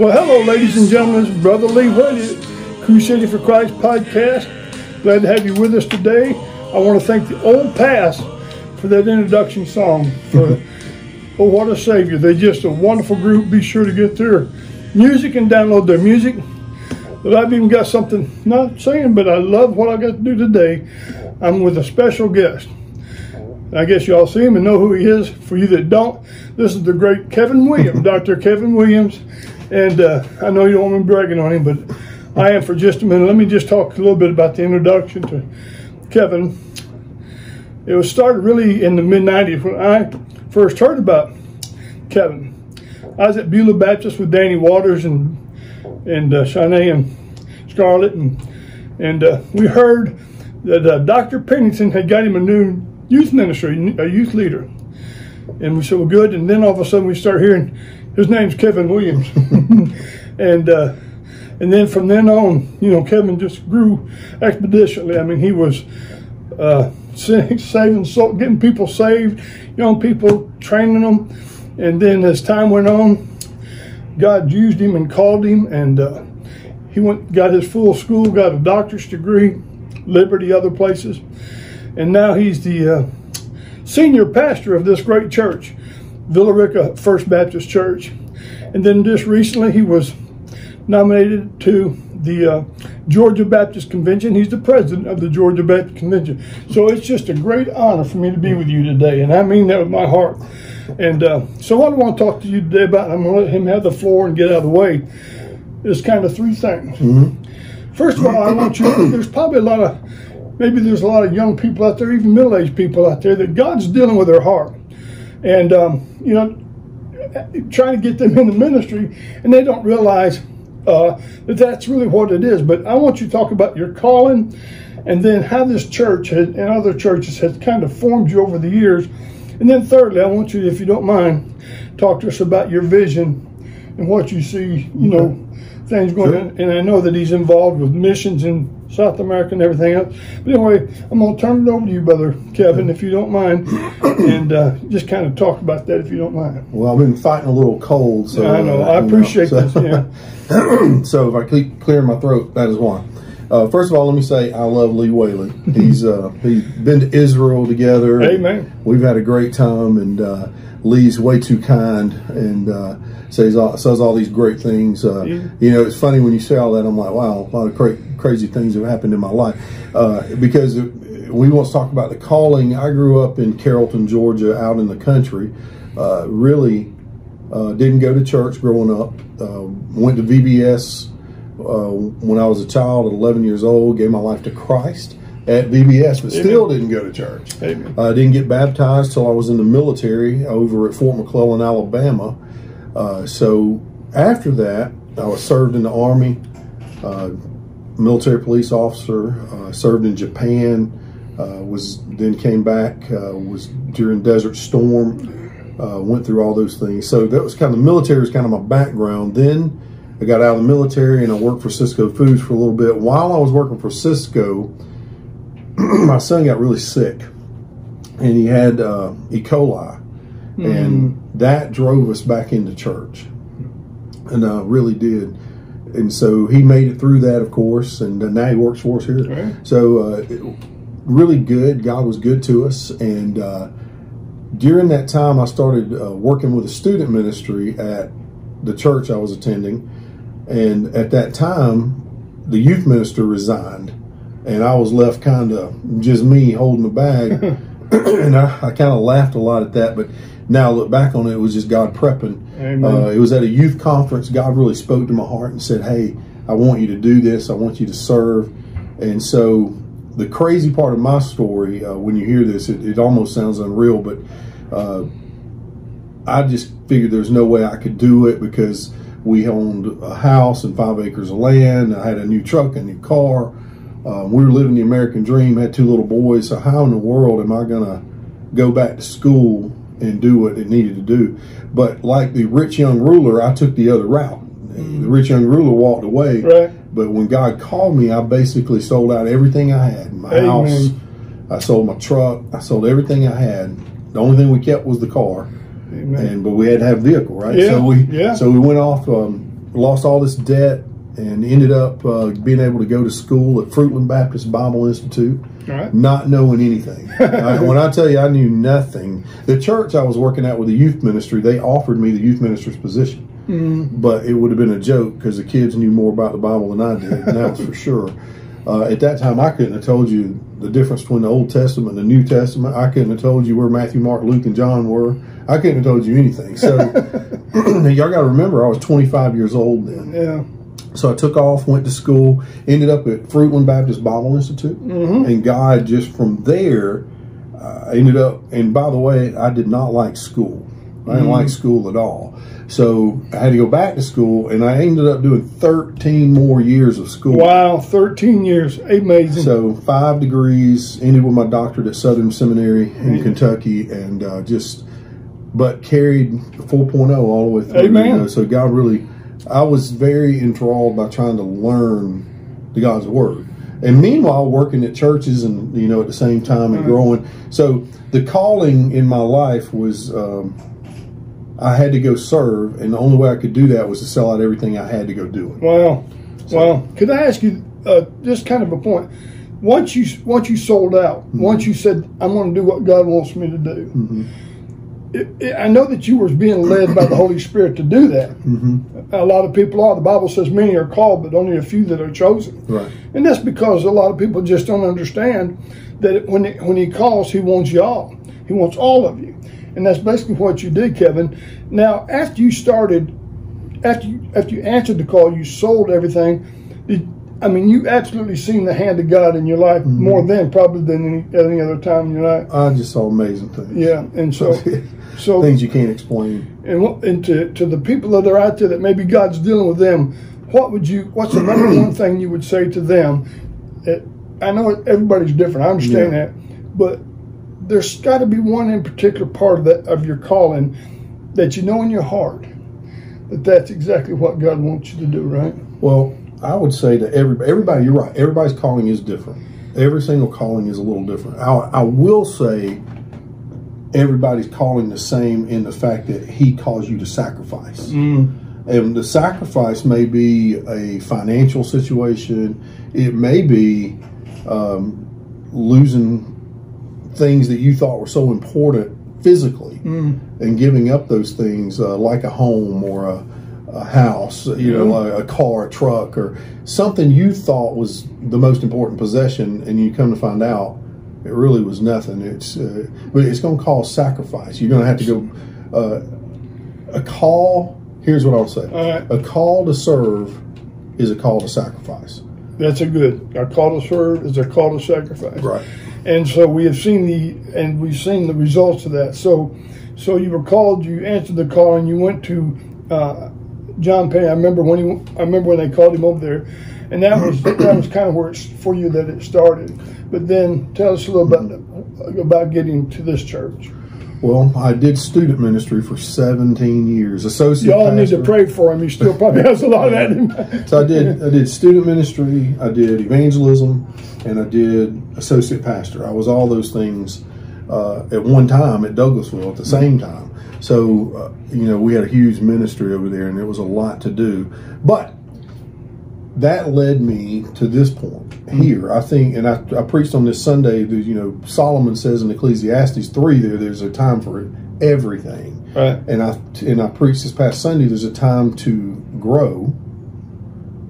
Well, hello, ladies and gentlemen. Is Brother Lee Whitey, Crusading for Christ podcast. Glad to have you with us today. I want to thank the Old Paths for that introduction song. For Oh, what a savior! They're just a wonderful group. Be sure to get their music and download their music. But I've even got something not saying, but I love what I got to do today. I'm with a special guest. I guess y'all see him and know who he is. For you that don't, this is the great Kevin Williams, Dr. Kevin Williams. And uh, I know you don't want me bragging on him, but I am for just a minute. Let me just talk a little bit about the introduction to Kevin. It was started really in the mid 90s when I first heard about Kevin. I was at Beulah Baptist with Danny Waters and and uh, Shanae and Scarlett, and and uh, we heard that uh, Dr. Pennington had got him a new youth ministry, a youth leader. And we said, well, good. And then all of a sudden we start hearing his name's Kevin Williams. and uh, and then from then on, you know, Kevin just grew expeditionally. I mean, he was uh, saving, getting people saved, young people, training them. And then as time went on, God used him and called him, and uh, he went, got his full school, got a doctor's degree, Liberty, other places, and now he's the uh, senior pastor of this great church, Villa Rica First Baptist Church. And then just recently, he was nominated to the uh, Georgia Baptist Convention. He's the president of the Georgia Baptist Convention. So it's just a great honor for me to be with you today, and I mean that with my heart. And uh, so, what I want to talk to you today about, I'm going to let him have the floor and get out of the way, is kind of three things. Mm-hmm. First of all, I want you, there's probably a lot of, maybe there's a lot of young people out there, even middle aged people out there, that God's dealing with their heart. And, um, you know, trying to get them in the ministry, and they don't realize uh, that that's really what it is. But I want you to talk about your calling and then how this church and other churches has kind of formed you over the years. And then thirdly, I want you, if you don't mind, talk to us about your vision and what you see, you know, things going on. And I know that he's involved with missions in South America and everything else. But anyway, I'm going to turn it over to you, Brother Kevin, if you don't mind, and uh, just kind of talk about that, if you don't mind. Well, I've been fighting a little cold, so yeah, I know. Uh, I appreciate know, so, this. Yeah. so if I keep clearing my throat, that is why. Uh, first of all, let me say I love Lee Whaley. He's uh, he's been to Israel together. Amen. We've had a great time, and uh, Lee's way too kind and uh, says all, says all these great things. Uh, yeah. You know, it's funny when you say all that. I'm like, wow, a lot of cra- crazy things have happened in my life uh, because we want to talk about the calling. I grew up in Carrollton, Georgia, out in the country. really didn't go to church growing up. went to VBS uh, when I was a child at 11 years old, gave my life to Christ at VBS, but Amen. still didn't go to church. I didn't get baptized till I was in the military over at Fort McClellan, Alabama. Uh, so after that, I was served in the Army, uh, military police officer, uh, served in Japan, uh, was then came back, uh, was during Desert Storm, went through all those things. So that was kind of the military was kind of my background. Then I got out of the military and I worked for Sysco Foods for a little bit. While I was working for Cisco, my son got really sick and he had uh, E. coli. Mm-hmm. And that drove us back into church. And uh, really did. And so he made it through that, of course, and uh, now he works for us here. Right. So, uh, really good. God was good to us. And uh, during that time, I started uh, working with a student ministry at the church I was attending and at that time, the youth minister resigned, and I was left kind of just me holding the bag. and I, I kind of laughed a lot at that, but now I look back on it, it was just God prepping. Uh, it was at a youth conference. God really spoke to my heart and said, Hey, I want you to do this, I want you to serve. And so, the crazy part of my story, uh, when you hear this, it, it almost sounds unreal, but uh, I just figured there's no way I could do it because we owned a house and five acres of land. I had a new truck, a new car. Um, we were living the American dream, had two little boys. So, how in the world am I going to go back to school and do what it needed to do? But, like the rich young ruler, I took the other route. The rich young ruler walked away. Right. But when God called me, I basically sold out everything I had my Amen. house, I sold my truck, I sold everything I had. The only thing we kept was the car Amen. And but we had to have a vehicle, right? Yeah, so we yeah. so we went off. Um, lost all this debt and ended up uh, being able to go to school at Fruitland Baptist Bible Institute, Right. not knowing anything. I, when I tell you I knew nothing, the church I was working at with the youth ministry, they offered me the youth minister's position. But it would have been a joke because the kids knew more about the Bible than I did, and that was for sure. Uh, at that time, I couldn't have told you the difference between the Old Testament and the New Testament. I couldn't have told you where Matthew, Mark, Luke, and John were. I couldn't have told you anything. So, y'all got to remember, I was 25 years old then. Yeah. So I took off, went to school, ended up at Fruitland Baptist Bible Institute, and God just from there uh, ended up. And by the way, I did not like school. I didn't like school at all. So I had to go back to school, and I ended up doing 13 more years of school. Wow, 13 years. Amazing. So five degrees, ended with my doctorate at Southern Seminary in Kentucky, and uh, just but carried 4.0 all the way through. Amen. you know. So God really, I was very enthralled by trying to learn the God's word, and meanwhile working at churches and you know at the same time and growing. So the calling in my life was. Um, I had to go serve, and the only way I could do that was to sell out everything I had to go do it. Wow. Wow. Could I ask you uh, just kind of a point? Once you once you sold out, Mm-hmm. once you said, "I'm going to do what God wants me to do," Mm-hmm. it, it, I know that you were being led by the Holy Spirit to do that. Mm-hmm. A lot of people are. The Bible says many are called, but only a few that are chosen. Right. And that's because a lot of people just don't understand that when he, when he calls, he wants y'all. He wants all of you, and that's basically what you did, Kevin. Now, after you started, after you, after you answered the call, you sold everything. Did, I mean, you absolutely seen the hand of God in your life mm-hmm. more then probably than any, any other time in your life. I just saw amazing things. Yeah, and so so things you can't explain. and, what- and to, to the people that are out there that maybe God's dealing with them, what would you? What's the number one thing you would say to them? It, I know everybody's different. I understand Yeah. that, but there's got to be one in particular part of that of your calling that you know in your heart that that's exactly what God wants you to do. Right? Well, I would say to everybody, everybody, you're right. Everybody's calling is different. Every single calling is a little different. I, I will say everybody's calling the same in the fact that He calls you to sacrifice. And the sacrifice may be a financial situation. It may be um, losing things that you thought were so important physically and giving up those things uh, like a home or a, a house, you know, like a car, a truck, or something you thought was the most important possession, and you come to find out it really was nothing. It's uh, but it's going to cause sacrifice. You're going to have to go. Uh, a call. Here's what I'll say: right. a call to serve is a call to sacrifice. That's a good. A call to serve is a call to sacrifice. Right. And so we have seen the and we've seen the results of that. So, so you were called. You answered the call, and you went to uh, John Penny. I remember when he. I remember when they called him over there, and that was that was kind of where it's for you that it started. But then tell us a little bit about getting to this church. Well, I did student ministry for 17 years. Associate. Y'all need to pray for him. He still probably has a lot of that. So I did I did student ministry, I did evangelism, and I did associate pastor. I was all those things uh, at one time at Douglasville at the same time. So uh, you know we had a huge ministry over there, and there was a lot to do. But that led me to this point here. I think, and I, I preached on this Sunday. That, you know, Solomon says in Ecclesiastes three there, there's a time for everything. Right. And I and I preached this past Sunday. There's a time to grow,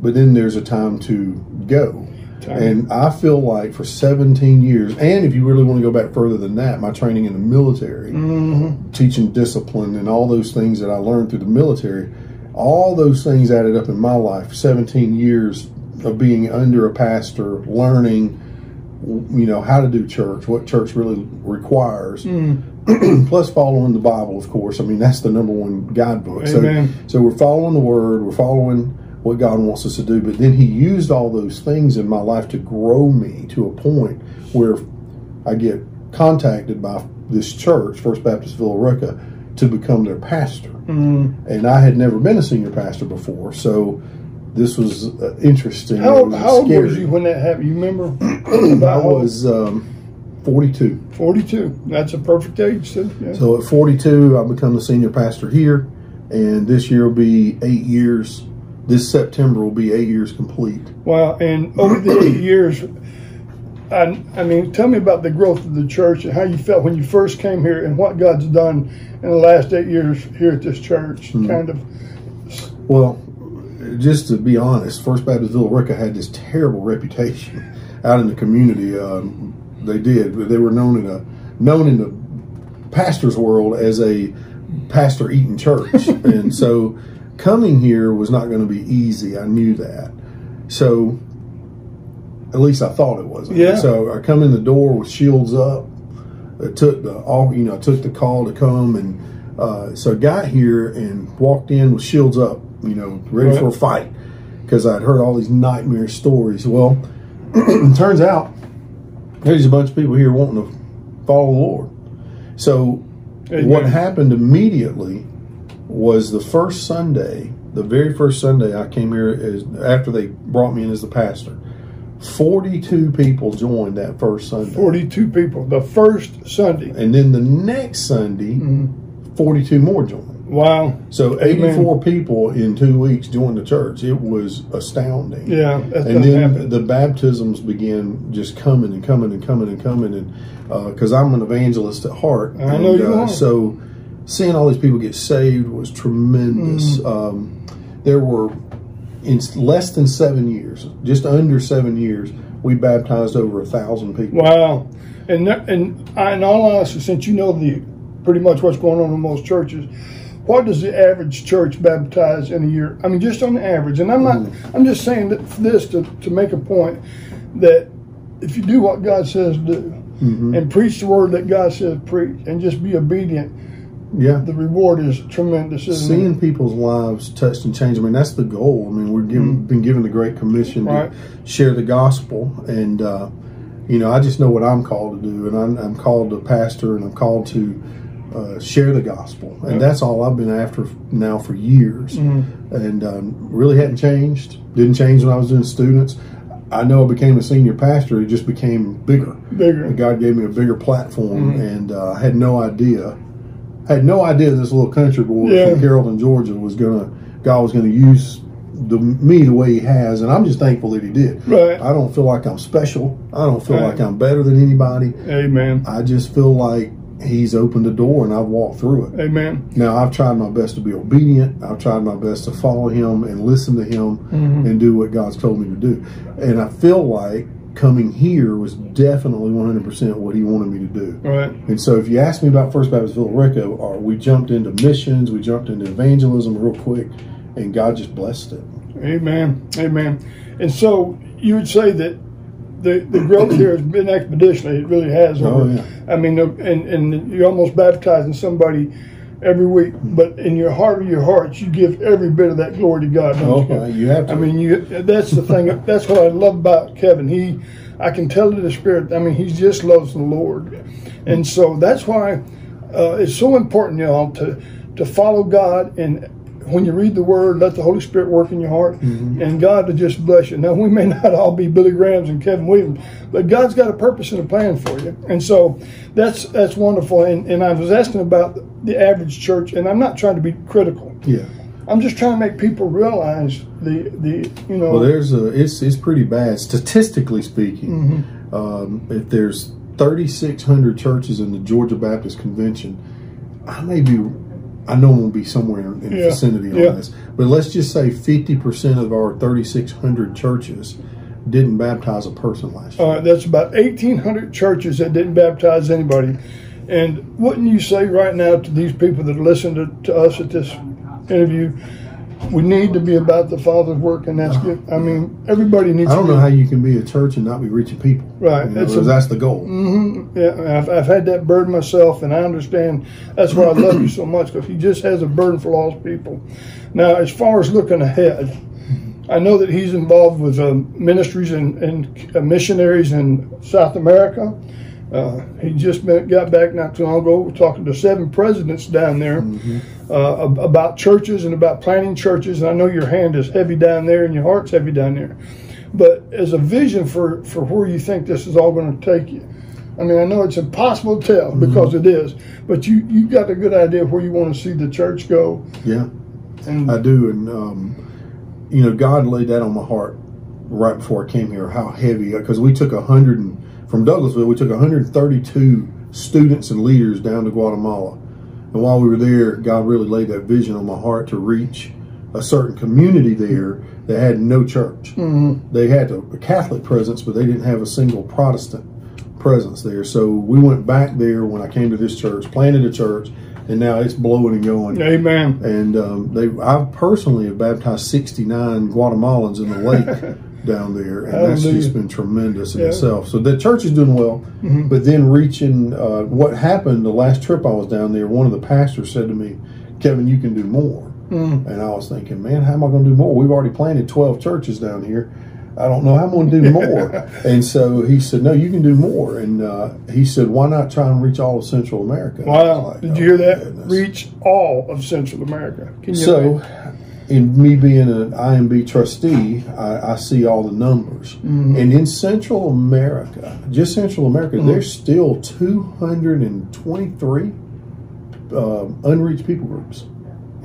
but then there's a time to go. Time. And I feel like for 17 years, and if you really want to go back further than that, my training in the military, mm-hmm. teaching discipline, and all those things that I learned through the military, all those things added up in my life. 17 years of being under a pastor, learning, you know, how to do church, what church really requires plus following the Bible, of course. I mean, that's the number one guidebook. Amen. So, so we're following the Word, we're following what God wants us to do. But then He used all those things in my life to grow me to a point where I get contacted by this church, First Baptist Villa Rica, to become their pastor. Mm-hmm. And I had never been a senior pastor before, so this was uh, interesting. How, old- was how old was you when that happened? You remember? I About how old? was um, 42. 42. That's a perfect age. So, yeah. So at 42, I become the senior pastor here, and this year will be eight years this September will be eight years complete. Wow. And over the eight years, I, I mean, tell me about the growth of the church and how you felt when you first came here and what God's done in the last eight years here at this church. Hmm. Kind of. Well, just to be honest, First Baptist Villa Rica had this terrible reputation out in the community. Um, they did. They were known in a known in the pastors' world as a pastor eating church, and so coming here was not going to be easy. I knew that. So at least I thought it wasn't. Yeah. So I come in the door with shields up. I took the all you know, I took the call to come and uh, so got here and walked in with shields up, you know, ready for a fight because I'd heard all these nightmare stories. Well, it turns out there's a bunch of people here wanting to follow the Lord. So Amen. what happened immediately was the first Sunday, the very first Sunday I came here is after they brought me in as the pastor. 42 people joined that first Sunday. 42 people the first Sunday. And then the next Sunday, Mm-hmm. 42 more joined. Wow. So Amen. 84 people in two weeks joined the church. It was astounding. Yeah, And then happen. the baptisms began just coming and coming and coming and coming. And because I'm an evangelist at heart, I know you uh, are. So seeing all these people get saved was tremendous. Mm-hmm. Um, there were in less than seven years, just under seven years, we baptized over a thousand people. Wow. And and I, in all honesty, since you know the pretty much what's going on in most churches, what does the average church baptize in a year? I mean, just on the average. And I'm not. Mm-hmm. I'm just saying that this to, to make a point that if you do what God says do Mm-hmm. and preach the word that God says preach and just be obedient, Yeah. the reward is tremendous. Seeing people's lives touched and changed. I mean, that's the goal. I mean, we're given, been given the Great Commission to Right. share the gospel, and uh, you know, I just know what I'm called to do, and I'm, I'm called to pastor, and I'm called to uh, share the gospel, and Yep. that's all I've been after now for years, Mm-hmm. and um, really hadn't changed. Didn't change when I was doing students. I know I became a senior pastor; it just became bigger. Bigger. And God gave me a bigger platform, Mm-hmm. and uh, I had no idea. Had no idea this little country boy Yeah. from Carrollton, Georgia, was gonna God was gonna use the, me the way He has, and I'm just thankful that He did. Right. I don't feel like I'm special. I don't feel Right. like I'm better than anybody. Amen. I just feel like He's opened the door, and I've walked through it. Amen. Now I've tried my best to be obedient. I've tried my best to follow Him and listen to Him Mm-hmm. and do what God's told me to do. And I feel like coming here was definitely 100% what He wanted me to do. Right. And so, if you ask me about First Baptist Villa Rica, or we jumped into missions, we jumped into evangelism real quick, and God just blessed it. Amen. Amen. And so you would say that the, the growth here has been expeditionally. It really has. Oh, yeah. I mean, and, and you're almost baptizing somebody every week, but in your heart of your hearts, you give every bit of that glory to God. Don't you? Oh, you have to. I mean, you. That's the thing. That's what I love about Kevin. He, I can tell to the spirit. I mean, he just loves the Lord, and so that's why uh, it's so important, y'all, to to follow God and. When you read the Word, let the Holy Spirit work in your heart, and God to just bless you. Now, we may not all be Billy Grahams and Kevin Williams, but God's got a purpose and a plan for you, and so that's that's wonderful. And, and I was asking about the average church, and I'm not trying to be critical. yeah. I'm just trying to make people realize the the you know. Well, there's a it's it's pretty bad statistically speaking. Mm-hmm. Um, if there's 3,600 churches in the Georgia Baptist Convention, I may be, I know we'll be somewhere in, in the Yeah, vicinity on yeah. this, but let's just say 50% of our 3,600 churches didn't baptize a person last year. All right, that's about 1,800 churches that didn't baptize anybody. And wouldn't you say right now to these people that listen to, to us at this interview, we need to be about the Father's work, and that's good. I mean, everybody needs I don't to know how you can be a church and not be reaching people. Right, You know, it's a- that's the goal. Yeah, I've, I've had that burden myself, and I understand. That's why I love you so much because he just has a burden for lost people. Now, as far as looking ahead, I know that he's involved with um, ministries and, and uh, missionaries in South America. Uh, he just been, got back not too long ago talking to seven presidents down there uh, ab- about churches and about planning churches. And I know your hand is heavy down there and your heart's heavy down there. But as a vision for, for where you think this is all going to take you, I mean, I know it's impossible to tell because it is, but you you got a good idea of where you want to see the church go. Yeah. And I do, and um, you know, God laid that on my heart right before I came here. How heavy? Because we took a hundred and from Douglasville, we took 132 students and leaders down to Guatemala. And while we were there, God really laid that vision on my heart to reach a certain community there that had no church. Mm-hmm. They had a Catholic presence, but they didn't have a single Protestant presence there. So we went back there when I came to this church, planted a church, and now it's blowing and going. Amen. And um, they, I personally have baptized 69 Guatemalans in the lake. down there, and Hallelujah. that's just been tremendous in yeah. itself. So the church is doing well, mm-hmm. but then reaching uh, what happened the last trip I was down there, one of the pastors said to me, "Kevin, you can do more." Mm. And I was thinking, man, how am I going to do more? We've already planted twelve churches down here. I don't know how I'm going to do more. and so he said, no, you can do more. And uh, he said, why not try and reach all of Central America? Wow. Like, Did you hear oh, that? Goodness. Reach all of Central America. Can you so, in me being an IMB trustee, I, I see all the numbers. Mm-hmm. And in Central America, just Central America, mm-hmm. there's still 223 uh, unreached people groups.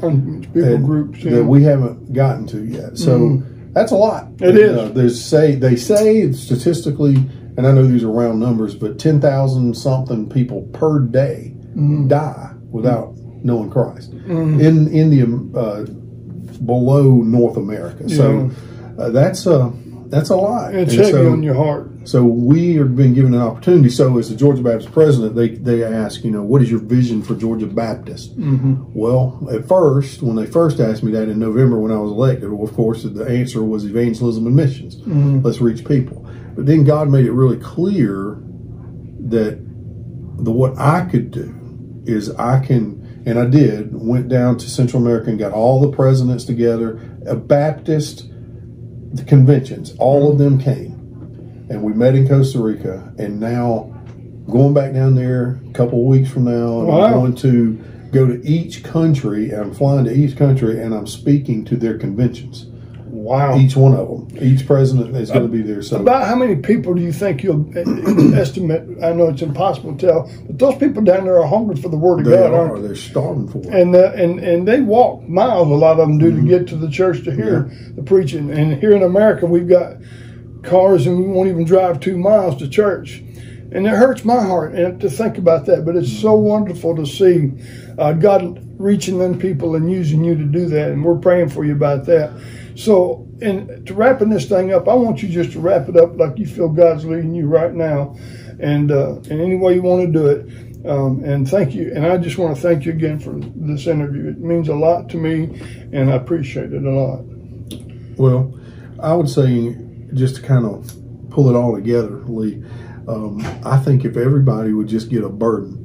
Unreached people groups yeah. that we haven't gotten to yet. So mm-hmm. that's a lot. It and, is. Uh, there's say they say statistically, and I know these are round numbers, but 10,000 something people per day mm-hmm. die without knowing Christ mm-hmm. in in the uh, below North America. So uh, that's a that's a lot. It's and heavy so, on your heart. So we have been given an opportunity. So as the Georgia Baptist president, they they ask, you know, what is your vision for Georgia Baptist? Mm-hmm. Well, at first, when they first asked me that in November when I was elected, well, of course the answer was evangelism and missions. Mm-hmm. Let's reach people. But then God made it really clear that the what I could do is I can and I did, went down to Central America and got all the presidents together, a Baptist the conventions, all of them came. And we met in Costa Rica. And now going back down there a couple of weeks from now, and wow. I'm going to go to each country, and I'm flying to each country, and I'm speaking to their conventions. Wow. Each one of them. Each president is going to be there. So about how many people do you think you'll estimate? I know it's impossible to tell, but those people down there are hungry for the word of they God, are. Not they? They're starving for it. And uh, and and they walk miles. A lot of them do mm-hmm. to get to the church to hear yeah. the preaching. And here in America, we've got cars, and we won't even drive two miles to church. And it hurts my heart and to think about that. But it's mm-hmm. so wonderful to see uh, God reaching them people and using you to do that. And we're praying for you about that. So, and to wrapping this thing up, I want you just to wrap it up like you feel God's leading you right now, and uh, in any way you want to do it. Um, and thank you. And I just want to thank you again for this interview. It means a lot to me, and I appreciate it a lot. Well, I would say just to kind of pull it all together, Lee. Um, I think if everybody would just get a burden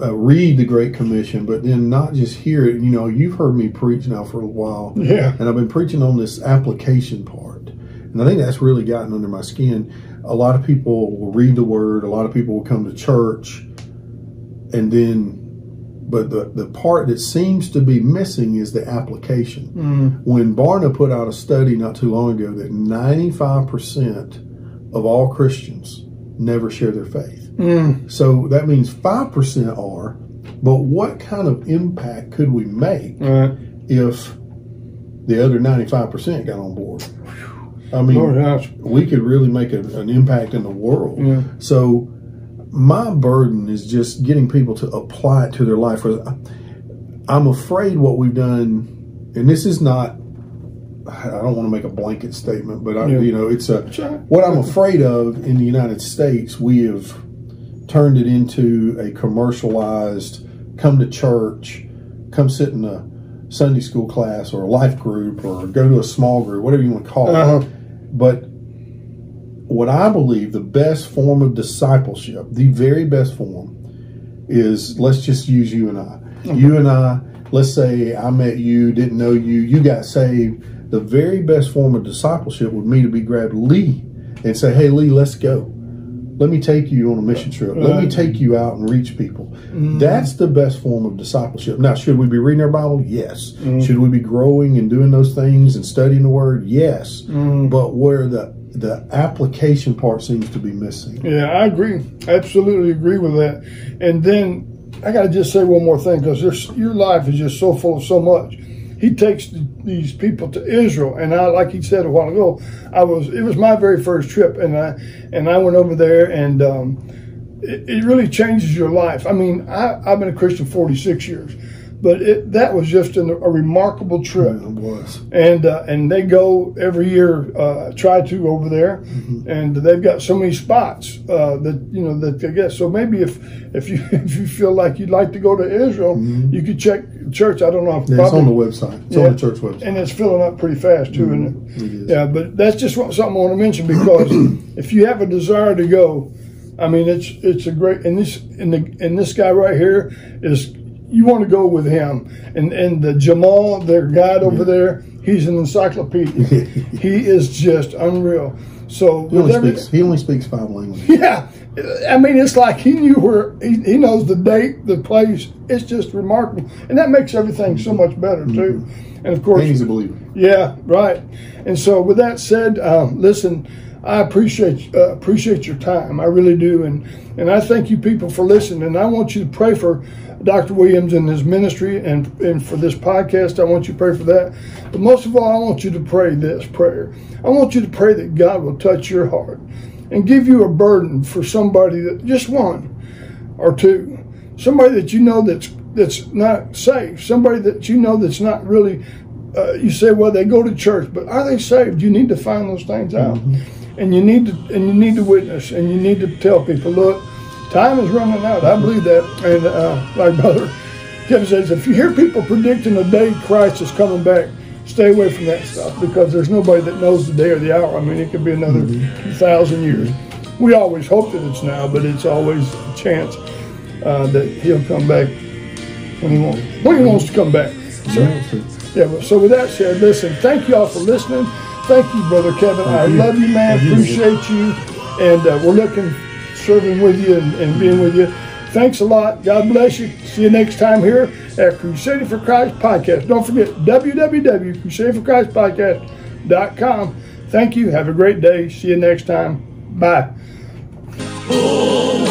uh, read the Great Commission, but then not just hear it. You know, you've heard me preach now for a while, yeah, and I've been preaching on this application part, and I think that's really gotten under my skin. A lot of people will read the Word. A lot of people will come to church, and then, but the the part that seems to be missing is the application. Mm. When Barna put out a study not too long ago that ninety five percent of all Christians never share their faith. Mm. So that means 5% are, but what kind of impact could we make right. if the other 95% got on board? I mean, we could really make a, an impact in the world. Yeah. So my burden is just getting people to apply it to their life. I'm afraid what we've done, and this is not I don't want to make a blanket statement, but I, yeah. you know, it's a what I'm afraid of in the United States. We have turned it into a commercialized come to church, come sit in a Sunday school class or a life group or go to a small group, whatever you want to call uh-huh. it. But what I believe the best form of discipleship, the very best form, is let's just use you and I. You and I, let's say I met you, didn't know you, you got saved. The very best form of discipleship would be to be grab Lee and say, hey, Lee, let's go. Let me take you on a mission trip. Right. Let me take you out and reach people. Mm-hmm. That's the best form of discipleship. Now, should we be reading our Bible? Yes. Mm-hmm. Should we be growing and doing those things and studying the Word? Yes. Mm-hmm. But where the the application part seems to be missing. Yeah, I agree. Absolutely agree with that. And then I got to just say one more thing because your life is just so full of so much. He takes these people to Israel, and I, like he said a while ago, I was it was my very first trip, and I and I went over there, and um, it, it, really changes your life. I mean, I, I've been a Christian 46 years, but it, that was just an, a remarkable trip. Yeah, it was. And uh, and they go every year, uh, try to over there, mm-hmm. and they've got so many spots uh, that you know that I guess. So maybe if if you if you feel like you'd like to go to Israel, mm-hmm. you could check church. I don't know. If yeah, probably, it's on the website. It's yeah, on the church website, and it's filling up pretty fast too. Mm-hmm. It? it yeah, but that's just something I want to mention because if you have a desire to go, I mean, it's it's a great and this and the and this guy right here is you want to go with him. And and the Jamal, their guide over there, he's an encyclopedia. he is just unreal. So he only, speaks, he only speaks five languages. Yeah, I mean it's like he knew where he, he knows the date, the place. It's just remarkable, and that makes everything so much better too. Mm-hmm. And of course, and he's a believer. Yeah, right. And so with that said, um, listen. I appreciate uh, appreciate your time. I really do, and and I thank you people for listening. And I want you to pray for Dr. Williams and his ministry and, and for this podcast. I want you to pray for that. But most of all, I want you to pray this prayer. I want you to pray that God will touch your heart and give you a burden for somebody that just one or two, somebody that you know that's that's not safe, somebody that you know that's not really. Uh, you say, well, they go to church, but are they saved? You need to find those things out, mm-hmm. and you need to and you need to witness, and you need to tell people, look time is running out. I believe that. And uh, like Brother Kevin says, if you hear people predicting the day Christ is coming back, stay away from that stuff because there's nobody that knows the day or the hour. I mean, it could be another mm-hmm. 2,000 years. We always hope that it's now, but it's always a chance uh, that he'll come back when he wants, when he wants to come back. So, yeah, so with that said, listen, thank you all for listening. Thank you, Brother Kevin. Thank I you. love you, man. Thank Appreciate you. you. And uh, we're looking serving with you and, and being with you. Thanks a lot. God bless you. See you next time here at Crusade for Christ Podcast. Don't forget www.crusadeforchristpodcast.com. Thank you. Have a great day. See you next time. Bye. Oh,